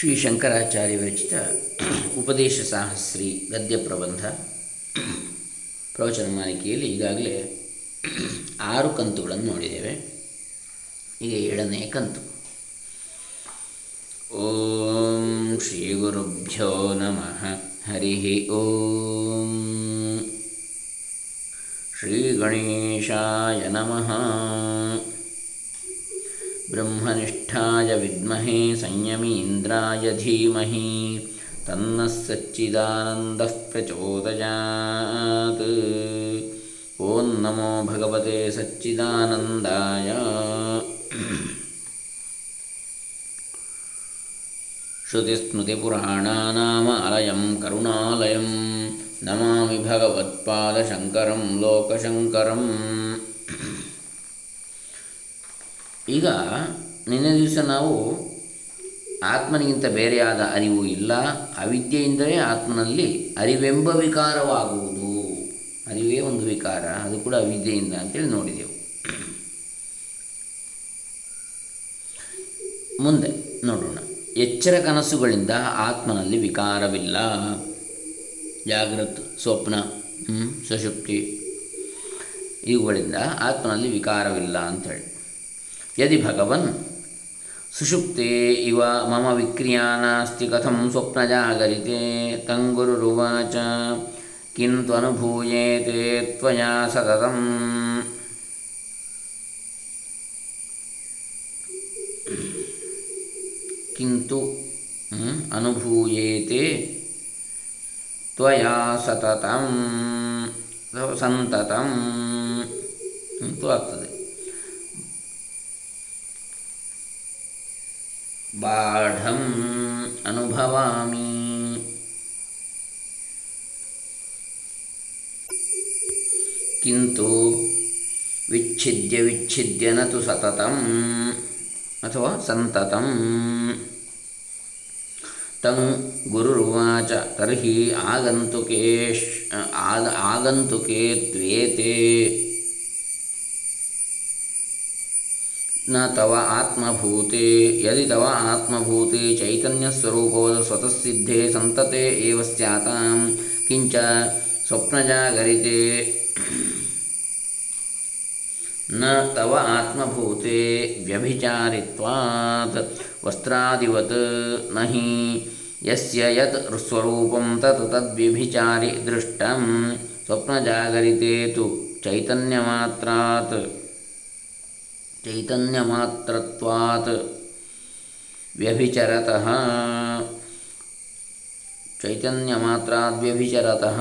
ಶ್ರೀ ಶಂಕರಾಚಾರ್ಯ ವಿರಚಿತ ಉಪದೇಶ ಸಾಹಸ್ರಿ ಗದ್ಯ ಪ್ರಬಂಧ ಪ್ರವಚನ ಮಾಲಿಕೆಯಲ್ಲಿ ಈಗಾಗಲೇ ಆರು ಕಂತುಗಳನ್ನು ನೋಡಿದ್ದೇವೆ. ಈಗ ಏಳನೇ ಕಂತು. ಓಂ ಶ್ರೀ ಗುರುಭ್ಯೋ ನಮಃ. ಹರಿ ಓಂ. ಶ್ರೀ ಗಣೇಶಾಯ ನಮಃ. ब्रह्मनिष्ठाय विद्महे संयमीन्द्राय धीमहि तन्नः सच्चिदानन्दः प्रचोदयात्। ॐ नमो भगवते सच्चिदानन्दाय। श्रुतिस्मृतिपुराणानामालयं करुणालयं नमामि भगवत्पादशङ्करं लोकशङ्करम् ಈಗ ನಿನ್ನೆ ದಿವಸ ನಾವು ಆತ್ಮನಿಗಿಂತ ಬೇರೆಯಾದ ಅರಿವು ಇಲ್ಲ. ಅವಿದ್ಯೆಯಿಂದಲೇ ಆತ್ಮನಲ್ಲಿ ಅರಿವೆಂಬ ವಿಕಾರವಾಗುವುದು. ಅರಿವೇ ಒಂದು ವಿಕಾರ. ಅದು ಕೂಡ ಅವಿದ್ಯೆಯಿಂದ ಅಂತೇಳಿ ನೋಡಿದೆವು. ಮುಂದೆ ನೋಡೋಣ. ಎಚ್ಚರ ಕನಸುಗಳಿಂದ ಆತ್ಮನಲ್ಲಿ ವಿಕಾರವಿಲ್ಲ. ಜಾಗೃತ್, ಸ್ವಪ್ನ ಸುಷುಪ್ತಿ ಇವುಗಳಿಂದ ಆತ್ಮನಲ್ಲಿ ವಿಕಾರವಿಲ್ಲ ಅಂಥೇಳಿ यदि भगवन् सुषुप्ते इव मम विक्रिया नास्ति कथं स्वप्नजागरिते? तं गुरुरुवाच किं त्वनुभूयेते त्वया सततम्। किन्तु अनुभूयेते त्वया सततं सन्ततं किन्तु अर्थः बाढम् अनुभवामि। किन्तु विच्छिद्य विच्छिद्य न तु सततम्, अथवा सन्ततम्। तं गुरुर्वाच, तर्हि आगन्तुकेश् आग आगन्तुके त्वेते न तव आत्मभूते। यदि तव आत्मभूते चैतन्यस्वरूपवद स्वतःसिद्धे सन्तते एव स्यातां। किञ्च स्वप्नजागरिते। न तव आत्मभूते व्यभिचारित्वात्। वस्त्रादिवत् न हि यस्य यत् स्वरूपं तत् तद्व्यभिचारि दृष्टं स्वप्नजागरिते तु चैतन्यमात्रात्। चैतन्यमात्रत्वात् व्यभिचरतः। चैतन्यमात्राद्व्यभिचरतः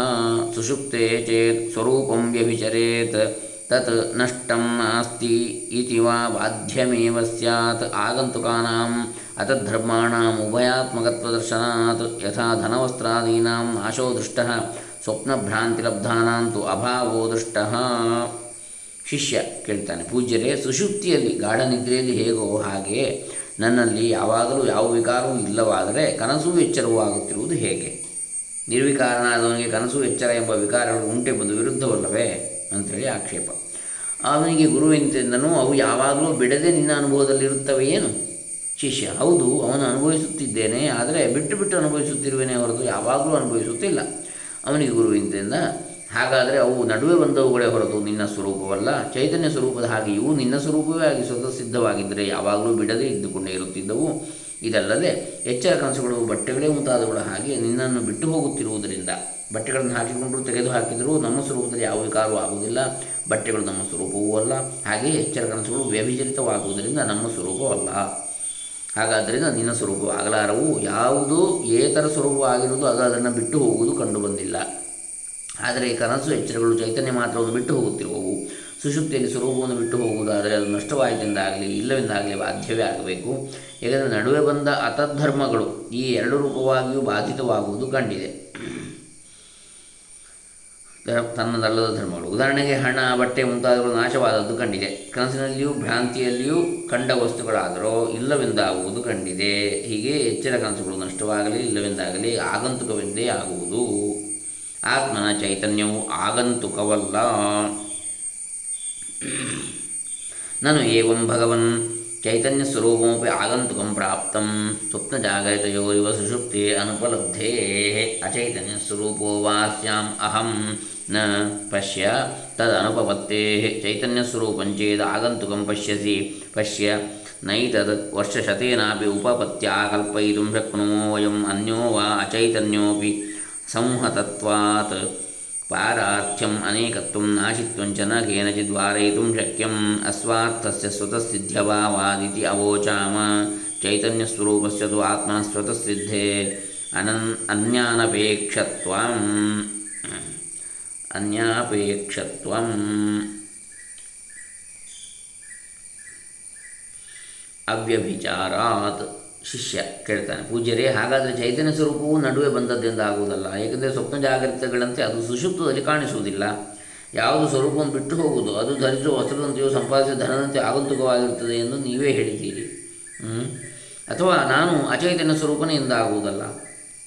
सुषुप्ते चेत् स्वरूपं व्यभिचरेत्, तत् नष्टं नास्ति इति वा बाध्यमेव स्यात्। आगन्तुकानाम् अतद्धर्माणाम् उभयात्मकत्वदर्शनात् यथा धनवस्त्रादीनां नाशो दृष्टः स्वप्नभ्रान्तिलब्धानां तु अभावो दृष्टः ಶಿಷ್ಯ ಕೇಳ್ತಾನೆ. ಪೂಜ್ಯರೇ, ಸುಷುಪ್ತಿಯಲ್ಲಿ ಗಾಢ ನಿದ್ರೆಯಲ್ಲಿ ಹೇಗೋ ಹಾಗೆ ನನ್ನಲ್ಲಿ ಯಾವಾಗಲೂ ಯಾವ ವಿಕಾರವೂ ಇಲ್ಲವಾದರೆ ಕನಸು ಎಚ್ಚರವೂ ಆಗುತ್ತಿರುವುದು ಹೇಗೆ? ನಿರ್ವಿಕಾರನಾದವನಿಗೆ ಕನಸು ಎಚ್ಚರ ಎಂಬ ವಿಕಾರಗಳು ಉಂಟೆಂಬುದು ವಿರುದ್ಧವಲ್ಲವೇ? ಅಂಥೇಳಿ ಆಕ್ಷೇಪ. ಅವನಿಗೆ ಗುರುವಿನಿಂದನೂ ಅವು ಯಾವಾಗಲೂ ಬಿಡದೆ ನಿನ್ನ ಅನುಭವದಲ್ಲಿರುತ್ತವೆ ಏನು? ಶಿಷ್ಯ, ಹೌದು, ಅವನು ಅನುಭವಿಸುತ್ತಿದ್ದೇನೆ, ಆದರೆ ಬಿಟ್ಟು ಬಿಟ್ಟು ಅನುಭವಿಸುತ್ತಿರುವೇನೆ ಹೊರತು ಯಾವಾಗಲೂ ಅನುಭವಿಸುತ್ತಿಲ್ಲ. ಅವನಿಗೆ ಗುರುವಿನಿಂದ ಹಾಗಾದರೆ ಅವು ನಡುವೆ ಬಂದವುಗಳೇ ಹೊರತು ನಿನ್ನ ಸ್ವರೂಪವಲ್ಲ. ಚೈತನ್ಯ ಸ್ವರೂಪದ ಹಾಗೆ ಇವು ನಿನ್ನ ಸ್ವರೂಪವೇ ಆಗಿ ಸ್ವತಃ ಸಿದ್ಧವಾಗಿದ್ದರೆ ಯಾವಾಗಲೂ ಬಿಡದೆ ಇದ್ದುಕೊಂಡೇ ಇರುತ್ತಿದ್ದವು. ಇದಲ್ಲದೆ ಎಚ್ಚರ ಕನಸುಗಳು, ಬಟ್ಟೆಗಳೇ ಮುಂತಾದವುಗಳ ಹಾಗೆ ನಿನ್ನನ್ನು ಬಿಟ್ಟು ಹೋಗುತ್ತಿರುವುದರಿಂದ ಬಟ್ಟೆಗಳನ್ನು ಹಾಕಿಕೊಂಡು ತೆಗೆದು ಹಾಕಿದರೂ ನಮ್ಮ ಸ್ವರೂಪದಲ್ಲಿ ಯಾವ ವಿಕಾರವೂ ಆಗುವುದಿಲ್ಲ. ಬಟ್ಟೆಗಳು ನಮ್ಮ ಸ್ವರೂಪವೂ ಅಲ್ಲ. ಹಾಗೆಯೇ ಎಚ್ಚರ ಕನಸುಗಳು ವ್ಯಭಿಚರಿತವಾಗುವುದರಿಂದ ನಮ್ಮ ಸ್ವರೂಪವಲ್ಲ ಹಾಗಾದ್ದರಿಂದ ನಿನ್ನ ಸ್ವರೂಪ ಆಗಲಾರವು ಯಾವುದು ಏತರ ಸ್ವರೂಪವಾಗಿರುವುದು ಅದು ಅದನ್ನು ಬಿಟ್ಟು ಹೋಗುವುದು ಕಂಡುಬಂದಿಲ್ಲ. ಆದರೆ ಕನಸು ಎಚ್ಚರಗಳು ಚೈತನ್ಯ ಮಾತ್ರವನ್ನು ಬಿಟ್ಟು ಹೋಗುತ್ತಿರುವವು. ಸುಷುಪ್ತಿಯಲ್ಲಿ ಸ್ವರೂಪವನ್ನು ಬಿಟ್ಟು ಹೋಗುವುದಾದರೆ ಅದು ನಷ್ಟವಾಯಿತೆಂದಾಗಲಿ, ಇಲ್ಲವೆಂದಾಗಲಿ ಬಾಧ್ಯವೇ ಆಗಬೇಕು. ಏಕೆಂದರೆ ನಡುವೆ ಬಂದ ಅತದ್ಧರ್ಮಗಳು ಈ ಎರಡು ರೂಪವಾಗಿಯೂ ಬಾಧಿತವಾಗುವುದು ಕಂಡಿದೆ. ತನ್ನದಲ್ಲದ ಧರ್ಮಗಳು. ಉದಾಹರಣೆಗೆ ಹಣ, ಬಟ್ಟೆ ಮುಂತಾದವುಗಳು ನಾಶವಾದದ್ದು ಕಂಡಿದೆ. ಕನಸಿನಲ್ಲಿಯೂ ಭ್ರಾಂತಿಯಲ್ಲಿಯೂ ಕಂಡ ವಸ್ತುಗಳಾದರೂ ಇಲ್ಲವೆಂದಾಗುವುದು ಕಂಡಿದೆ. ಹೀಗೆ ಎಚ್ಚರ ಕನಸುಗಳು ನಷ್ಟವಾಗಲಿ, ಇಲ್ಲವೆಂದಾಗಲಿ ಆಗಂತುಕವೆಂದೇ ಆಗುವುದು. ಆತ್ಮನ ಚೈತನ್ಯವು ಆಗಂತುಕವಲ್ಲ ನಾನು ಏವಂ ಭಗವನ್ ಚೈತನ್ಯಸ್ವರೂಪಮಪಿ ಆಗಂತುಕಂ ಪ್ರಾಪ್ತಂ ಸ್ವಪ್ನಜಾಗರಿತಯೋರಿವ ಸುಷುಪ್ತೆ ಅನುಪಲಬ್ಧೇ ಅಚೈತನ್ಯಸ್ವರೂಪೋ ವಾ ಸ್ಯಾಂ ಅಹಂ ನ ಪಶ್ಯ ತದನುಪಪತ್ತೇ ಚೈತನ್ಯಸ್ವರೂಪಂಚೇದ ಆಗಂತುಕಂ ಪಶ್ಯಸಿ ಪಶ್ಯ ನೈತದ್ ವರ್ಷಶತೇನಾಪಿ ಉಪಪತ್ತ್ಯಾ ಕಲ್ಪಯಿತುಂ ಶಕ್ನುಮೋ ವಯಂ ಅನ್ಯೋ ವಾ ಅಚೈತನ್ಯೋಪಿ संहतत्वात् पारार्थ्यम् अनेकत्वं नाशित्वं च न केनचिद् वारयितुं शक्यम्। अस्वार्थस्य स्वतःसिद्ध्यभावादिति अवोचाम। चैतन्यस्वरूपस्य तु आत्मा स्वतःसिद्धे। अनन्, अन्यानपेक्षत्वम्। अन्यापेक्षत्वम्। अव्यभिचारात् ಶಿಷ್ಯ ಕೇಳ್ತಾನೆ, ಪೂಜ್ಯರೇ, ಹಾಗಾದರೆ ಚೈತನ್ಯ ಸ್ವರೂಪವು ನಡುವೆ ಬಂದದ್ದೆಂದು ಆಗುವುದಲ್ಲ. ಏಕೆಂದರೆ ಸ್ವಪ್ನ ಜಾಗೃತಗಳಂತೆ ಅದು ಸುಷುಪ್ತದಲ್ಲಿ ಕಾಣಿಸುವುದಿಲ್ಲ. ಯಾವುದು ಸ್ವರೂಪವನ್ನು ಬಿಟ್ಟು ಹೋಗುವುದು? ಅದು ಧರಿಸುವ ವಸ್ತ್ರದಂತೆಯೋ ಸಂಪಾದಿಸಿದ ಧನದಂತೆ ಆಗಂತುಕವಾಗಿರುತ್ತದೆ ಎಂದು ನೀವೇ ಹೇಳಿದ್ದೀರಿ. ಅಥವಾ ನಾನು ಅಚೈತನ್ಯ ಸ್ವರೂಪನೇ ಎಂದಾಗುವುದಲ್ಲ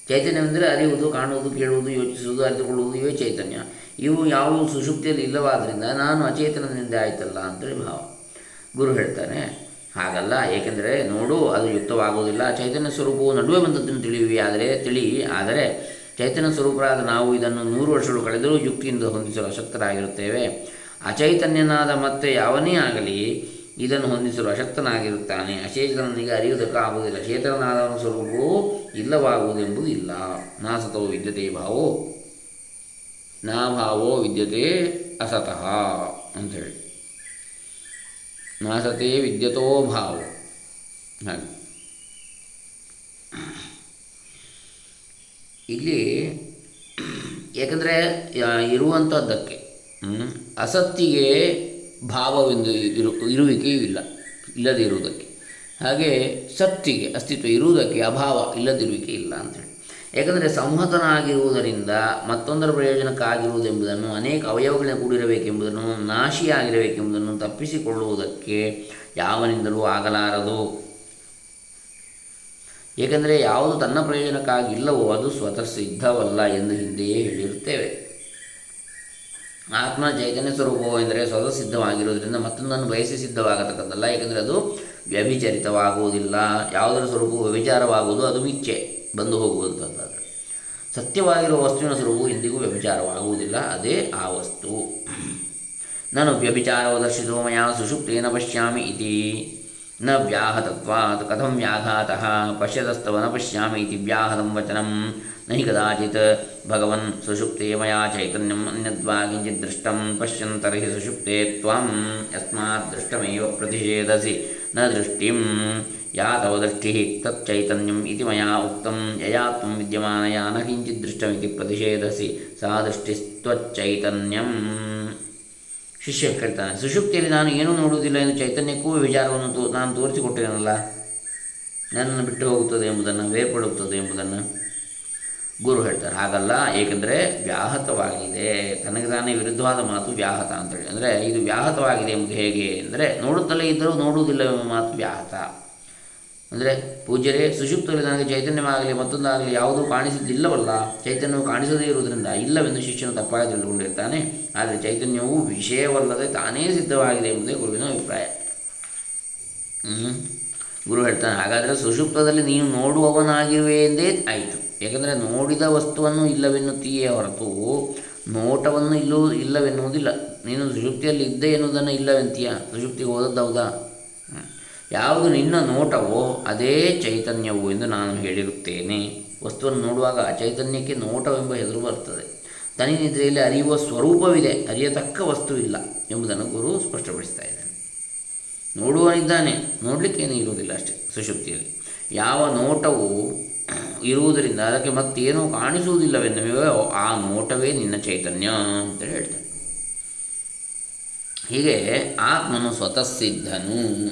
ಚೈತನ್ಯವೆಂದರೆ ಅರಿಯುವುದು, ಕಾಣುವುದು, ಕೇಳುವುದು, ಯೋಚಿಸುವುದು, ಅರಿತುಕೊಳ್ಳುವುದು ಇವೇ ಚೈತನ್ಯ. ಇವು ಯಾವುವು ಸುಷುಪ್ತಿಯಲ್ಲಿ ಇಲ್ಲವಾದ್ದರಿಂದ ನಾನು ಅಚೇತನದಿಂದ ಆಯ್ತಲ್ಲ ಅಂತೇಳಿ ಭಾವ ಗುರು ಹೇಳ್ತಾನೆ ಹಾಗಲ್ಲ. ಏಕೆಂದರೆ ನೋಡು, ಅದು ಯುಕ್ತವಾಗುವುದಿಲ್ಲ. ಚೈತನ್ಯ ಸ್ವರೂಪವು ನಡುವೆ ಬಂದದ್ದನ್ನು ತಿಳಿಯುವಿ. ಆದರೆ, ತಿಳಿ, ಆದರೆ ಚೈತನ್ಯ ಸ್ವರೂಪರಾದ ನಾವು ಇದನ್ನು ನೂರು ವರ್ಷಗಳು ಕಳೆದರೂ ಯುಕ್ತಿಯಿಂದ ಹೊಂದಿಸಲು ಅಶಕ್ತರಾಗಿರುತ್ತೇವೆ. ಅಚೈತನ್ಯನಾದ ಮತ್ತೆ ಯಾವನೇ ಆಗಲಿ ಇದನ್ನು ಹೊಂದಿಸಲು ಅಶಕ್ತನಾಗಿರುತ್ತಾನೆ. ಅಚೇತನನಿಗೆ ಅರಿಯುವುದಕ್ಕೆ ಆಗುವುದಿಲ್ಲ. ಚೇತನಾದ ಸ್ವರೂಪವು ಇಲ್ಲವಾಗುವುದೆಂಬುದು ಇಲ್ಲ. ನಾಸತೋ ವಿದ್ಯತೆ ಭಾವೋ, ನಾ ಭಾವೋ ವಿದ್ಯತೆ ಅಸತಃ ಅಂಥೇಳಿ. ನಾಸತೆ ವಿದ್ಯತೋ ಭಾವ. ಹಾಗೆ. ಇಲ್ಲಿ ಏಕೆಂದರೆ ಇರುವಂಥದ್ದಕ್ಕೆ ಅಸತ್ತಿಗೆ ಭಾವವೆಂದು ಇರು ಇರುವಿಕೆಯೂ ಇಲ್ಲ ಇಲ್ಲದೇ ಇರುವುದಕ್ಕೆ ಹಾಗೆ ಸತ್ತಿಗೆ ಅಸ್ತಿತ್ವ ಇರುವುದಕ್ಕೆ ಅಭಾವ ಇಲ್ಲದಿರುವಿಕೆ ಇಲ್ಲ ಅಂತೇಳಿ ಏಕೆಂದರೆ ಸಂಹತನಾಗಿರುವುದರಿಂದ ಮತ್ತೊಂದರ ಪ್ರಯೋಜನಕ್ಕಾಗಿರುವುದೆಂಬುದನ್ನು, ಅನೇಕ ಅವಯವಗಳಿಂದ ಕೂಡಿರಬೇಕೆಂಬುದನ್ನು, ನಾಶಿಯಾಗಿರಬೇಕೆಂಬುದನ್ನು ತಪ್ಪಿಸಿಕೊಳ್ಳುವುದಕ್ಕೆ ಯಾವನಿಂದಲೂ ಆಗಲಾರದು. ಏಕೆಂದರೆ ಯಾವುದು ತನ್ನ ಪ್ರಯೋಜನಕ್ಕಾಗಿಲ್ಲವೋ ಅದು ಸ್ವತಃ ಸಿದ್ಧವಲ್ಲ ಎಂದು ಹಿಂದೆಯೇ ಹೇಳಿರುತ್ತೇವೆ. ಆತ್ಮ ಚೈತನ್ಯ ಸ್ವರೂಪವು ಎಂದರೆ ಸ್ವತಃ ಸಿದ್ಧವಾಗಿರುವುದರಿಂದ ಮತ್ತೊಂದನ್ನು ಬಯಸಿ ಸಿದ್ಧವಾಗತಕ್ಕಂಥಲ್ಲ ಏಕೆಂದರೆ ಅದು ವ್ಯಭಿಚರಿತವಾಗುವುದಿಲ್ಲ. ಯಾವುದರ ಸ್ವರೂಪವು ವ್ಯಭಿಚಾರವಾಗುವುದು ಅದು ಮಿಚ್ಚೆ ಬಂದು ಹೋಗುವಂಥದ್ದಾದರೆ ಸತ್ಯವಾಗಿರುವ ವಸ್ತುವಿನ ಸ್ವರೂಪವು ಎಂದಿಗೂ ವ್ಯಭಿಚಾರವಾಗುವುದಿಲ್ಲ. ಅದೇ ಆ ವಸ್ತು. ನಾನು ವ್ಯಭಿಚಾರವ ದರ್ಶಿತೋ ಮಯ ಸುಷುಪ್ತೇನ ಪಶ್ಯಾಮಿ ಇತಿ. ನ ವ್ಯಾಹತತ್ವಾತ್ ಕಥಂ ವ್ಯಾಘಾತಃ ಪಶ್ಯತಸ್ತವ ನ ಪಶ್ಯಾಮಿ ಇತಿ ವ್ಯಾಹತಂ ವಚನಂ. ನ ಹಿ ಕದಾಚಿತ್ ಭಗವನ್ ಸುಷುಪ್ತೆ ಮಯಾ ಚೈತನ್ಯಂ ಅನ್ಯದ್ವಾ ಕಿಂಚಿತ್ ದೃಷ್ಟಂ ಪಶ್ಯಂತರ್ಹಿ ಸುಷುಪ್ತೆ ತ್ವಂ. ಯಸ್ಮಾತ್ ದೃಷ್ಟಮೇವ ಪ್ರತಿಷೇಧಸಿ. ದೃಷ್ಟಿಂ ಯಾ ತವ ದೃಷ್ಟಿ ತಚ್ಚೈತನ್ಯಂ ಇತಿ ಮಯ ಉಕ್ತಂ ಯಯಾ ತ್ವಂ ವಿದ್ಯಮಾನಯ ನ ಕಿಂಚಿತ್ ದೃಷ್ಟಮಿತಿ ಪ್ರತಿಷೇಧಸಿ ಸಾ ದೃಷ್ಟಿಸ್ತ್ವಚ್ಚೈತನ್ಯಂ ಶಿಷ್ಯ ಕೇಳ್ತಾನೆ ಸುಷುಪ್ತಿಯಲ್ಲಿ ನಾನು ಏನೂ ನೋಡುವುದಿಲ್ಲ ಎಂದು ಚೈತನ್ಯಕ್ಕೂ ವಿಚಾರವನ್ನು ತೋ, ನಾನು ತೋರಿಸಿಕೊಟ್ಟೇನಲ್ಲ? ನನ್ನನ್ನು ಬಿಟ್ಟು ಹೋಗುತ್ತದೆ ಎಂಬುದನ್ನು, ಬೇರ್ಪಡುತ್ತದೆ ಎಂಬುದನ್ನು? ಗುರು ಹೇಳ್ತಾರೆ. ಹಾಗಲ್ಲ, ಏಕೆಂದರೆ ವ್ಯಾಹತವಾಗಿದೆ. ತನಗೆ ತಾನೇ ವಿರುದ್ಧವಾದ ಮಾತು ವ್ಯಾಹತ ಅಂತೇಳಿ. ಅಂದರೆ ಇದು ವ್ಯಾಹತವಾಗಿದೆ ಎಂಬುದು ಹೇಗೆ ಅಂದರೆ, ನೋಡುತ್ತಲೇ ಇದ್ದರೂ ನೋಡುವುದಿಲ್ಲ ಎಂಬ ಮಾತು ವ್ಯಾಹತ. ಅಂದರೆ ಪೂಜ್ಯರೇ ಸುಷುಪ್ತದಲ್ಲಿ ನನಗೆ ಚೈತನ್ಯವಾಗಲಿ, ಮತ್ತೊಂದಾಗಲಿ ಯಾವುದೂ ಕಾಣಿಸಿದ್ದಿಲ್ಲವಲ್ಲ, ಚೈತನ್ಯವು ಕಾಣಿಸದೇ ಇರುವುದರಿಂದ ಇಲ್ಲವೆಂದು ಶಿಷ್ಯನು ತಪ್ಪಾಗಿ ತಿಳಿದುಕೊಂಡಿರ್ತಾನೆ. ಆದರೆ ಚೈತನ್ಯವು ವಿಷಯವಲ್ಲದೆ ತಾನೇ ಸಿದ್ಧವಾಗಿದೆ ಎಂಬುದೇ ಗುರುವಿನ ಅಭಿಪ್ರಾಯ. ಗುರು ಹೇಳ್ತಾನೆ, ಹಾಗಾದರೆ ಸುಷುಪ್ತದಲ್ಲಿ ನೀನು ನೋಡುವವನಾಗಿರುವೆ ಎಂದೇ ಆಯಿತು. ಏಕೆಂದರೆ ನೋಡಿದ ವಸ್ತುವನ್ನು ಇಲ್ಲವೆನ್ನುತ್ತೀಯೇ ಹೊರತು ನೋಟವನ್ನು ಇಲ್ಲೂ ಇಲ್ಲವೆನ್ನುವುದಿಲ್ಲ. ನೀನು ಸುಷುಪ್ತಿಯಲ್ಲಿ ಇದ್ದೆ ಎನ್ನುವುದನ್ನು ಇಲ್ಲವೆಂತೀಯ? ಸುಷುಪ್ತಿಗೆ ಹೋದದ್ದು ಹೌದಾ? ಯಾವುದು ನಿನ್ನ ನೋಟವೋ ಅದೇ ಚೈತನ್ಯವು ಎಂದು ನಾನು ಹೇಳಿರುತ್ತೇನೆ. ವಸ್ತುವನ್ನು ನೋಡುವಾಗ ಆ ಚೈತನ್ಯಕ್ಕೆ ನೋಟವೆಂಬ ಹೆಸರು ಬರ್ತದೆ ತನಿ ನಿದ್ರೆಯಲ್ಲಿ ಅರಿಯುವ ಸ್ವರೂಪವಿದೆ. ಅರಿಯತಕ್ಕ ವಸ್ತುವಿಲ್ಲ ಎಂಬುದನ್ನು ಗುರು ಸ್ಪಷ್ಟಪಡಿಸ್ತಾ ಇದ್ದಾನೆ. ನೋಡುವನಿದ್ದಾನೆ ನೋಡಲಿಕ್ಕೇನು ಇರುವುದಿಲ್ಲ ಅಷ್ಟೇ ಸುಶುಪ್ತಿಯಲ್ಲಿ ಯಾವ ನೋಟವು ಇರುವುದರಿಂದ ಅದಕ್ಕೆ ಮತ್ತೇನೂ ಕಾಣಿಸುವುದಿಲ್ಲವೆನ್ನುವೋ ಆ ನೋಟವೇ ನಿನ್ನ ಚೈತನ್ಯ ಅಂತ ಹೇಳ್ತಾನೆ. ಹೀಗೆ ಆತ್ಮನು ಸ್ವತಃ ಸಿದ್ಧನು.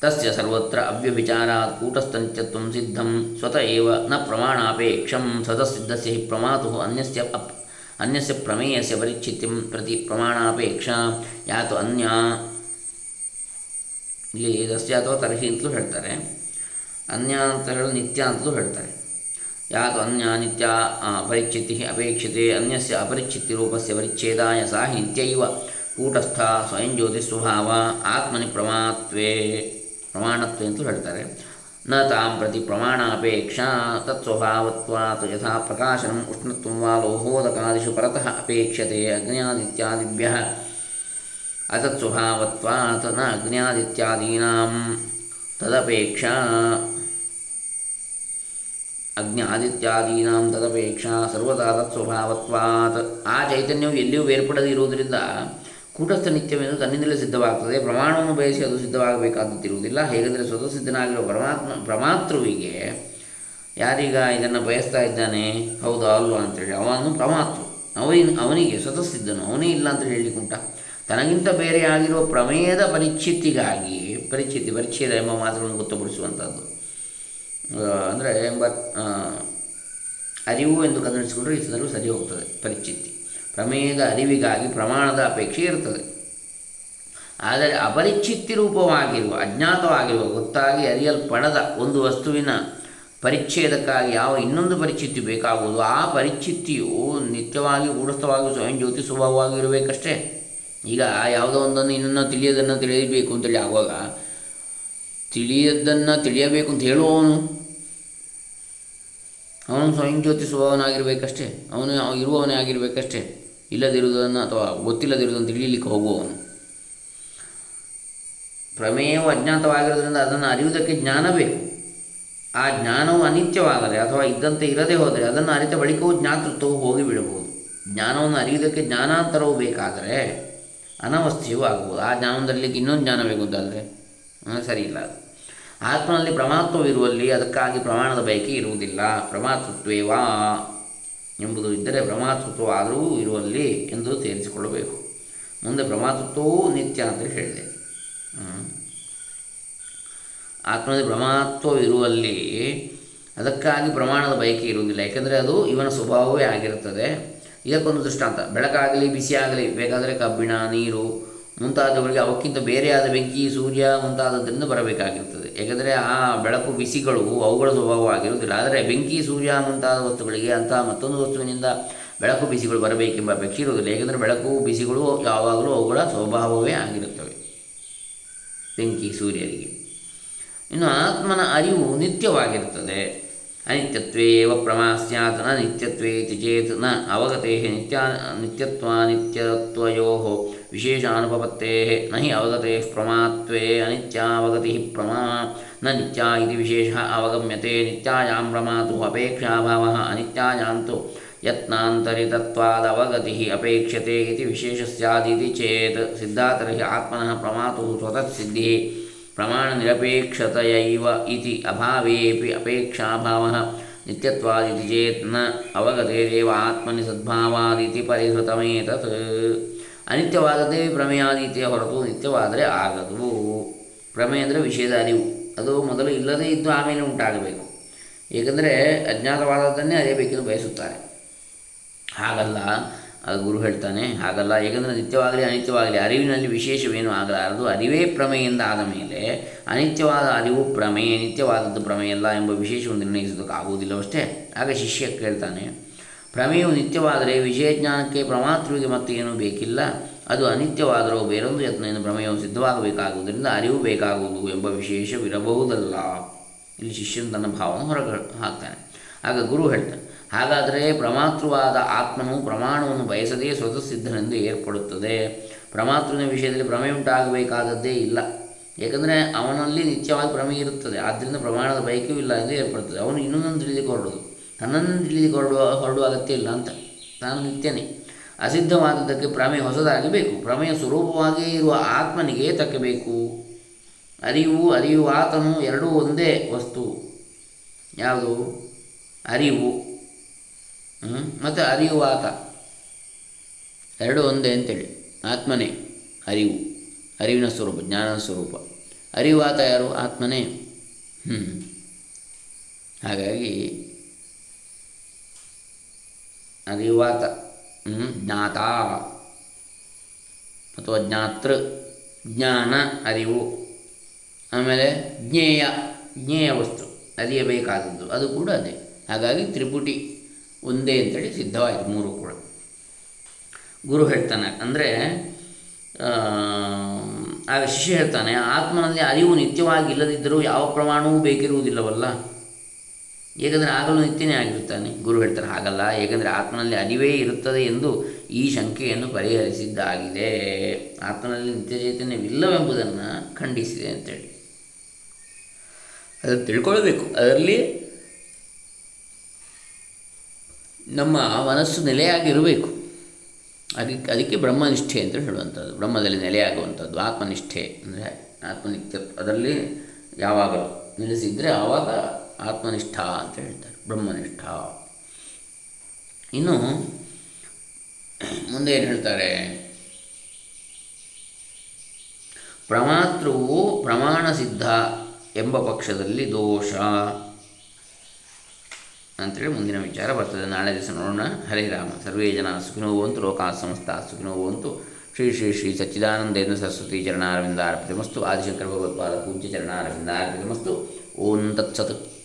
ತಸ್ಯ ಸರ್ವತ್ರ ಅವ್ಯಭಿಚಾರಾತ್ ಕೂಟಸ್ಥಂಚತ್ವ ಸಿದ್ಧಂ, ಸ್ವತಃ ಏವ ನ ಪ್ರಮಾಣಾಪೇಕ್ಷಂ ಸದಸಿದ್ಧಸ್ಯ ಹಿ ಪ್ರಮಾತು ಅನ್ಯಸ್ಯ ಅಪ್, ಅನ್ಯಸ್ಯ ಪ್ರಮೇಯಸ್ಯ ಪರಿಚ್ಛಿತಿಂ ಪ್ರತಿ ಪ್ರಮಾಣಾಪೇಕ್ಷಾ, ಯಾತು ಅನ್ಯ, ಇಲ್ಲಿ ಸಸ್ಯ ಅಥವಾ ತರ್ಹಿ ಅಂತಲೂ ಹೇಳ್ತಾರೆ. ಅನ್ಯ ಅಂತ ಹೇಳೋದು ನಿತ್ಯ ಅಂತಲೂ ಹೇಳ್ತಾರೆ. ಯಾತು ಅನ್ಯ ನಿತ್ಯ ಅಪರಿಚಿತಿ ಅಪೇಕ್ಷತೆ, ಅನ್ಯಸ್ಯ ಅಪರಿಚಿತಿ ರೂಪಸ್ಯ ಪರಿಚ್ಛೇದಾಯ ಸಾ ನಿತ್ಯೈವ ಕೂಟಸ್ಥ, ಸ್ವಯಂ ಜ್ಯೋತಿ ಸ್ವಭಾವ, ಆತ್ಮನಿ ಪ್ರಮಾತ್ವೇ, ಪ್ರಮಾಣತ್ವೇ ಅಂತಲೂ ಹೇಳ್ತಾರೆ. ನ ತಾಂ ಪ್ರತಿ ಪ್ರಮಾಣಾಪೇಕ್ಷಾ, ತತ್ಸ್ವಭಾವತ್ವಾತ್ ಯಥಾ ಪ್ರಕಾಶನಂ ಉಷ್ಣತ್ವಂ ವಾ ಲೋಹೋದಕಾದಿಷು ಪರತಃ ಅಪೇಕ್ಷತೆ ಅಗ್ನಿಯಾದಿತ್ಯಾದಿಭ್ಯ. ಅತತ್ಸ್ವಭಾವತ್ವಾತ್ನ ಅಗ್ನಿಯಾದಿತ್ಯಾದೀನಾಂ. ತದಪೇಕ್ಷಾ ಅಗ್ನ್ಯಾದಿತ್ಯಾದೀನಾಂ ತದಪೇಕ್ಷಾ ಸರ್ವದಾ ತತ್ಸ್ವಭಾವತ್ವಾತ್. ಆ ಚೈತನ್ಯವು ಎಲ್ಲಿಯೂ ಬೇರ್ಪಡದೇ ಇರುವುದರಿಂದ ಕೂಟಸ್ಥ ನಿತ್ಯವೆಂದು ತನ್ನಿಂದಲೇ ಸಿದ್ಧವಾಗ್ತದೆ. ಪ್ರಮಾಣವನ್ನು ಬಯಸಿ ಅದು ಸಿದ್ಧವಾಗಬೇಕಾದಂತಿರುವುದಿಲ್ಲ ಹೇಗೆಂದರೆ ಸ್ವತಃ ಸಿದ್ಧನಾಗಿರುವ ಪರಮಾತ್ಮ, ಪ್ರಮಾತೃವಿಗೆ ಯಾರೀಗ ಇದನ್ನು ಬಯಸ್ತಾ ಇದ್ದಾನೆ? ಹೌದಾ, ಅಲ್ವಾ ಅಂತೇಳಿ ಅವನು ಪ್ರಮಾತೃ. ಅವನಿ ಅವನಿಗೆ ಸ್ವತಃ ಸಿದ್ಧನು. ಅವನೇ ಇಲ್ಲ ಅಂತ ಹೇಳಿಕುಂಟ ತನಗಿಂತ ಬೇರೆಯಾಗಿರುವ ಪ್ರಮೇಯದ ಪರಿಚಿತಿಗಾಗಿ ಪರಿಚಿತಿ ಪರಿಚ್ಛೇದ ಎಂಬ ಮಾತುಗಳನ್ನು ಗೊತ್ತುಪಡಿಸುವಂಥದ್ದು ಅಂದರೆ ಎಂಬ ಅರಿವು ಎಂದು ಸಂದರ್ಭ ಸರಿ ಹೋಗ್ತದೆ, ಪರಿಚಿತಿ. ಪ್ರಮೇಯದ ಅರಿವಿಗಾಗಿ ಪ್ರಮಾಣದ ಅಪೇಕ್ಷೆ ಇರ್ತದೆ. ಆದರೆ ಅಪರಿಚಿತ್ತಿ ರೂಪವಾಗಿರುವ, ಅಜ್ಞಾತವಾಗಿರುವ, ಗೊತ್ತಾಗಿ ಅರಿಯಲ್ಪಡದ ಒಂದು ವಸ್ತುವಿನ ಪರಿಚ್ಛೇದಕ್ಕಾಗಿ ಯಾವ ಇನ್ನೊಂದು ಪರಿಚಿತಿ ಬೇಕಾಗುವುದು, ಆ ಪರಿಚಿತಿಯು ನಿತ್ಯವಾಗಿ ಗೂಢಸ್ಥವಾಗಿ ಸ್ವಯಂ ಜ್ಯೋತಿ ಸ್ವಭಾವವಾಗಿ ಇರಬೇಕಷ್ಟೇ. ಈಗ ಯಾವುದೋ ಒಂದನ್ನು ಇನ್ನೊಂದು ತಿಳಿಯೋದನ್ನು ತಿಳಿಯಬೇಕು ಅಂತೇಳಿ ಆಗುವಾಗ ತಿಳಿಯದ್ದನ್ನು ತಿಳಿಯಬೇಕು ಅಂತ ಹೇಳುವವನು ಅವನು ಸ್ವಯಂ ಜ್ಯೋತಿ ಅವನು ಇರುವವನೇ ಆಗಿರಬೇಕಷ್ಟೇ. ಇಲ್ಲದಿರುವುದನ್ನು ಅಥವಾ ಗೊತ್ತಿಲ್ಲದಿರುವುದನ್ನು ತಿಳಿಯಲಿಕ್ಕೆ ಹೋಗುವವನು. ಪ್ರಮೇಯವು ಅಜ್ಞಾತವಾಗಿರೋದ್ರಿಂದ ಅದನ್ನು ಅರಿಯುವುದಕ್ಕೆ ಜ್ಞಾನ ಬೇಕು. ಆ ಜ್ಞಾನವು ಅನಿತ್ಯವಾದರೆ ಅಥವಾ ಇದ್ದಂತೆ ಇರದೇ ಹೋದರೆ ಅದನ್ನು ಅರಿತ ಬಳಿಕವೂ ಜ್ಞಾತೃತ್ವವು ಹೋಗಿಬಿಡಬಹುದು. ಜ್ಞಾನವನ್ನು ಅರಿಯುವುದಕ್ಕೆ ಜ್ಞಾನಾಂತರವು ಬೇಕಾದರೆ ಅನವಸ್ಥೆಯೂ ಆಗಬಹುದು. ಆ ಜ್ಞಾನದಲ್ಲಿ ಇನ್ನೊಂದು ಜ್ಞಾನ ಬೇಕು ಅಂತಾದರೆ ಸರಿ ಆತ್ಮನಲ್ಲಿ ಪ್ರಮಾತ್ವವಿರುವಲ್ಲಿ ಅದಕ್ಕಾಗಿ ಪ್ರಮಾಣದ ಬಯಕೆ ಇರುವುದಿಲ್ಲ. ಪ್ರಮಾತೃತ್ವೇವಾ ಎಂಬುದು ಇದ್ದರೆ ಪ್ರಮಾತೃತ್ವ ಆದರೂ ಇರುವಲ್ಲಿ ಎಂದು ಸೇರಿಸಿಕೊಳ್ಳಬೇಕು ಮುಂದೆ ಪ್ರಮಾತೃತ್ವವೂ ನಿತ್ಯ ಅಂತ ಹೇಳಿದೆ. ಆತ್ಮದಲ್ಲಿ ಪ್ರಮಾತ್ವವಿರುವಲ್ಲಿ ಅದಕ್ಕಾಗಿ ಪ್ರಮಾಣದ ಬಯಕೆ ಇರುವುದಿಲ್ಲ. ಯಾಕೆಂದರೆ ಅದು ಇವನ ಸ್ವಭಾವವೇ ಆಗಿರುತ್ತದೆ. ಇದಕ್ಕೊಂದು ದೃಷ್ಟಾಂತ. ಬೆಳಕಾಗಲಿ, ಬಿಸಿಯಾಗಲಿ, ಬೇಕಾದರೆ ಕಬ್ಬಿಣ, ನೀರು ಮುಂತಾದವುಗಳಿಗೆ ಅವಕ್ಕಿಂತ ಬೇರೆಯಾದ ಬೆಂಕಿ, ಸೂರ್ಯ ಮುಂತಾದದ್ದರಿಂದ ಬರಬೇಕಾಗಿರುತ್ತದೆ. ಏಕೆಂದರೆ ಆ ಬೆಳಕು ಬಿಸಿಗಳು ಅವುಗಳ ಸ್ವಭಾವ ಆಗಿರುವುದಿಲ್ಲ. ಆದರೆ ಬೆಂಕಿ, ಸೂರ್ಯ ಮುಂತಾದ ವಸ್ತುಗಳಿಗೆ ಅಂತಹ ಮತ್ತೊಂದು ವಸ್ತುವಿನಿಂದ ಬೆಳಕು ಬಿಸಿಗಳು ಬರಬೇಕೆಂಬ ಅಪೇಕ್ಷೆ ಇರುವುದಿಲ್ಲ. ಏಕೆಂದರೆ ಬೆಳಕು, ಬಿಸಿಗಳು ಯಾವಾಗಲೂ ಅವುಗಳ ಸ್ವಭಾವವೇ ಆಗಿರುತ್ತವೆ. ಬೆಂಕಿ, ಸೂರ್ಯರಿಗೆ. ಇನ್ನು ಆತ್ಮನ ಅರಿವು ನಿತ್ಯವಾಗಿರುತ್ತದೆ. ಅನಿತ್ಯತ್ವೇ ಪ್ರಮಾ ಸ್ಯಾತ್ನ ನಿತ್ಯತ್ವೇ ಚೇತ್ನ ಅವಗತೆ ನಿತ್ಯ ನಿತ್ಯತ್ವಾನಿತ್ಯತ್ವಯೋ ವಿಶೇಷಾನುಪಪತ್ತೇ ನ ಹಿ ಅವಗತೆ ಪ್ರಮಾತ್ವೇ ಅನಿತ್ಯಾವಗತಿ ಪ್ರಮಾ ನ ನಿತ್ಯ ಇತಿ ವಿಶೇಷ ಅವಗಮ್ಯತೆ ನಿತ್ಯಾಯಾಂ ಪ್ರಮಾತು ಅಪೇಕ್ಷಾಭಾವ ಅನಿತ್ಯಾಯಾಂತು ಯತ್ನಾಂತರಿತತ್ವಾದವಗತಿ ಅಪೇಕ್ಷತೆ ಇತಿ ವಿಶೇಷ ಸ್ಯಾದಿತಿ ಚೇತ್ ಸಿದ್ಧಾತರ್ಹಿ ಆತ್ಮನಃ ಪ್ರಮಾತು ಸ್ವತಃ ಸಿದ್ಧಿ ಪ್ರಮಾಣನಿರಪೇಕ್ಷತೆಯೈವ ಇತಿ ಅಭಾವೇಪಿ ಅಪೇಕ್ಷಾಭಾವः ನಿತ್ಯತ್ವಾದಿತಿ ಚೇತ್ನ ಅವಗತೇರೇವ ಆತ್ಮನಿ ಸದ್ಭಾವಾದಿತಿ ಪರಿಹೃತಮೇತತ್ ಅನಿತ್ಯವಾಗದೇ ಪ್ರಮೇಯಾದೀತಿಯ ಹೊರತು ನಿತ್ಯವಾದರೆ ಆಗದು. ಪ್ರಮೇಯ ಅಂದರೆ ವಿಷಯದ ಅರಿವು. ಅದು ಮೊದಲು ಇಲ್ಲದೇ ಇದ್ದು ಆಮೇಲೆ ಉಂಟಾಗಬೇಕು. ಏಕೆಂದರೆ ಅಜ್ಞಾತವಾದದ್ದನ್ನೇ ಅರಿಯಬೇಕೆಂದು ಬಯಸುತ್ತಾರೆ. ಹಾಗಲ್ಲ, ಅದು ಗುರು ಹೇಳ್ತಾನೆ, ಹಾಗಲ್ಲ. ಏಕೆಂದರೆ ನಿತ್ಯವಾಗಲಿ ಅನಿತ್ಯವಾಗಲಿ, ಅರಿವಿನಲ್ಲಿ ವಿಶೇಷವೇನು ಆಗಲಾರದು? ಅರಿವೇ ಪ್ರಮೇಯಿಂದ ಆದ ಮೇಲೆ ಅನಿತ್ಯವಾದ ಅರಿವು ಪ್ರಮೇಯ ನಿತ್ಯವಾದದ್ದು ಪ್ರಮೇಯಲ್ಲ ಎಂಬ ವಿಶೇಷವನ್ನು ನಿರ್ಣಯಿಸೋದಕ್ಕಾಗುವುದಿಲ್ಲವಷ್ಟೇ. ಆಗ ಶಿಷ್ಯ ಕೇಳ್ತಾನೆ ಪ್ರಮೇಯವು ನಿತ್ಯವಾದರೆ ವಿಷಯಜ್ಞಾನಕ್ಕೆ ಪ್ರಮಾತೃವಿಗೆ ಮತ್ತೆ ಏನೂ ಬೇಕಿಲ್ಲ. ಅದು ಅನಿತ್ಯವಾದರೂ ಬೇರೊಂದು ಯತ್ನದಿಂದ ಪ್ರಮೇಯವು ಸಿದ್ಧವಾಗಬೇಕಾಗುವುದರಿಂದ ಅರಿವು ಬೇಕಾಗುವುದು ಎಂಬ ವಿಶೇಷವಿರಬಹುದಲ್ಲ. ಇಲ್ಲಿ ಶಿಷ್ಯನ ತನ್ನ ಭಾವವನ್ನು ಹೊರಗೆ ಹಾಕ್ತಾನೆ. ಆಗ ಗುರು ಹೇಳ್ತಾನೆ, ಹಾಗಾದರೆ ಪ್ರಮಾತೃವಾದ ಆತ್ಮನು ಪ್ರಮಾಣವನ್ನು ಬಯಸದೇ ಸ್ವತಃ ಸಿದ್ಧನೆಂದು ಏರ್ಪಡುತ್ತದೆ. ಪ್ರಮಾತೃನ ವಿಷಯದಲ್ಲಿ ಪ್ರಮೇಯ ಉಂಟಾಗಬೇಕಾದದ್ದೇ ಇಲ್ಲ. ಏಕೆಂದರೆ ಅವನಲ್ಲಿ ನಿತ್ಯವಾಗಿ ಪ್ರಮೇಯ ಇರುತ್ತದೆ. ಆದ್ದರಿಂದ ಪ್ರಮಾಣದ ಬಯಕೆಯೂ ಇಲ್ಲ ಎಂದು ಏರ್ಪಡುತ್ತದೆ. ಅವನು ಇನ್ನೊಂದನ್ನು ತಿಳಿದುಕೊಳ್ಳೋದು. ಹೊರಡುದು ತಿಳಿದುಕೊಳ್ಳುವ ತಿಳಿದು ಹೊರಡುವ ಅಗತ್ಯ ಇಲ್ಲ ಅಂತ ನಾನು ನಿತ್ಯನೇ. ಅಸಿದ್ಧವಾದದ್ದಕ್ಕೆ ಪ್ರಮೇಯ ಹೊಸದಾಗಿ ಬೇಕು ಪ್ರಮೇಯ ಸ್ವರೂಪವಾಗಿಯೇ ಇರುವ ಆತ್ಮನಿಗೆ ತಕ್ಕಬೇಕು. ಅರಿವು ಅರಿಯುವಾತನು ಎರಡೂ ಒಂದೇ ವಸ್ತು. ಯಾವುದು? ಅರಿವು. ಮತ್ತು ಅರಿಯುವಾತ ಎರಡು ಒಂದೇ ಅಂತೇಳಿ. ಆತ್ಮನೇ ಅರಿವು. ಅರಿವಿನ ಸ್ವರೂಪ ಜ್ಞಾನ ಸ್ವರೂಪ. ಅರಿವಾತ ಯಾರು? ಆತ್ಮನೇ. ಹ್ಞೂ ಹಾಗಾಗಿ ಅರಿವಾತ ಜ್ಞಾತ. ಅಥವಾ ಜ್ಞಾತೃ, ಜ್ಞಾನ, ಅರಿವು. ಆಮೇಲೆ ಜ್ಞೇಯ ಜ್ಞೇಯ ವಸ್ತು, ಅರಿಯಬೇಕಾದದ್ದು. ಅದು ಕೂಡ ಅದೇ. ಹಾಗಾಗಿ ತ್ರಿಪುಟಿ ಒಂದೇ ಅಂತೇಳಿ ಸಿದ್ಧವಾಯಿತು ಮೂರು ಕೂಡ. ಗುರು ಹೇಳ್ತಾನೆ, ಅಂದರೆ ಆಗ ಶಿಷ್ಯ ಹೇಳ್ತಾನೆ, ಆತ್ಮನಲ್ಲಿ ಅರಿವು ನಿತ್ಯವಾಗಿ ಇಲ್ಲದಿದ್ದರೂ ಯಾವ ಪ್ರಮಾಣವೂ ಬೇಕಿರುವುದಿಲ್ಲವಲ್ಲ? ಏಕೆಂದರೆ ಆಗಲೂ ನಿತ್ಯನೇ ಆಗಿರುತ್ತಾನೆ. ಗುರು ಹೇಳ್ತಾರೆ, ಹಾಗಲ್ಲ, ಏಕೆಂದರೆ ಆತ್ಮನಲ್ಲಿ ಅರಿವೇ ಇರುತ್ತದೆ ಎಂದು ಈ ಶಂಕೆಯನ್ನು ಪರಿಹರಿಸಿದ್ದಾಗಿದೆ. ಆತ್ಮನಲ್ಲಿ ನಿತ್ಯ ಚೈತನ್ಯವಿಲ್ಲವೆಂಬುದನ್ನು ಖಂಡಿಸಿದೆ ಅಂತೇಳಿ. ಅದನ್ನು ತಿಳ್ಕೊಳ್ಬೇಕು. ಅದರಲ್ಲಿ ನಮ್ಮ ಮನಸ್ಸು ನೆಲೆಯಾಗಿರಬೇಕು. ಅದಕ್ಕೆ ಅದಕ್ಕೆ ಬ್ರಹ್ಮನಿಷ್ಠೆ ಅಂತ ಹೇಳುವಂಥದ್ದು. ಬ್ರಹ್ಮದಲ್ಲಿ ನೆಲೆಯಾಗುವಂಥದ್ದು, ಆತ್ಮನಿಷ್ಠೆ. ಅಂದರೆ ಆತ್ಮನಿತ್ಯ, ಅದರಲ್ಲಿ ಯಾವಾಗಲೂ ನೆಲೆಸಿದರೆ ಆವಾಗ ಆತ್ಮನಿಷ್ಠ ಅಂತ ಹೇಳ್ತಾರೆ, ಬ್ರಹ್ಮನಿಷ್ಠ. ಇನ್ನು ಮುಂದೆ ಏನು ಹೇಳ್ತಾರೆ? ಪ್ರಮಾತೃವು ಪ್ರಮಾಣ ಸಿದ್ಧ ಎಂಬ ಪಕ್ಷದಲ್ಲಿ ದೋಷ. ಅಂತೇಳಿ ಮುಂದಿನ ವಿಚಾರ ಬರ್ತದೆ. ನಾಳೆ ದಿವಸ ನೋಡೋಣ. ಹರೇ ರಾಮ. ಸರ್ವೇ ಜನ ಸುಖಿನೋ ಬಂತು ಸಂಸ್ಥಾ ಸಮಸ್ತ ಸುಖಿನೋ ಬಂತು ಶ್ರೀ ಶ್ರೀ ಶ್ರೀ ಸಚ್ಚಿದಾನಂದೇಂದ್ರ ಸರಸ್ವತಿ ಚರಣಾರವಿಂದಾರ್ಪಿತಮಸ್ತು. ಆದಿಶಂಕರ ಭಗವತ್ಪಾದ ಪೂಜ್ಯ ಚರಣಾರವಿಂದಾರ್ಪಿತಮಸ್ತು. ಓಂ ತತ್ಸತ್.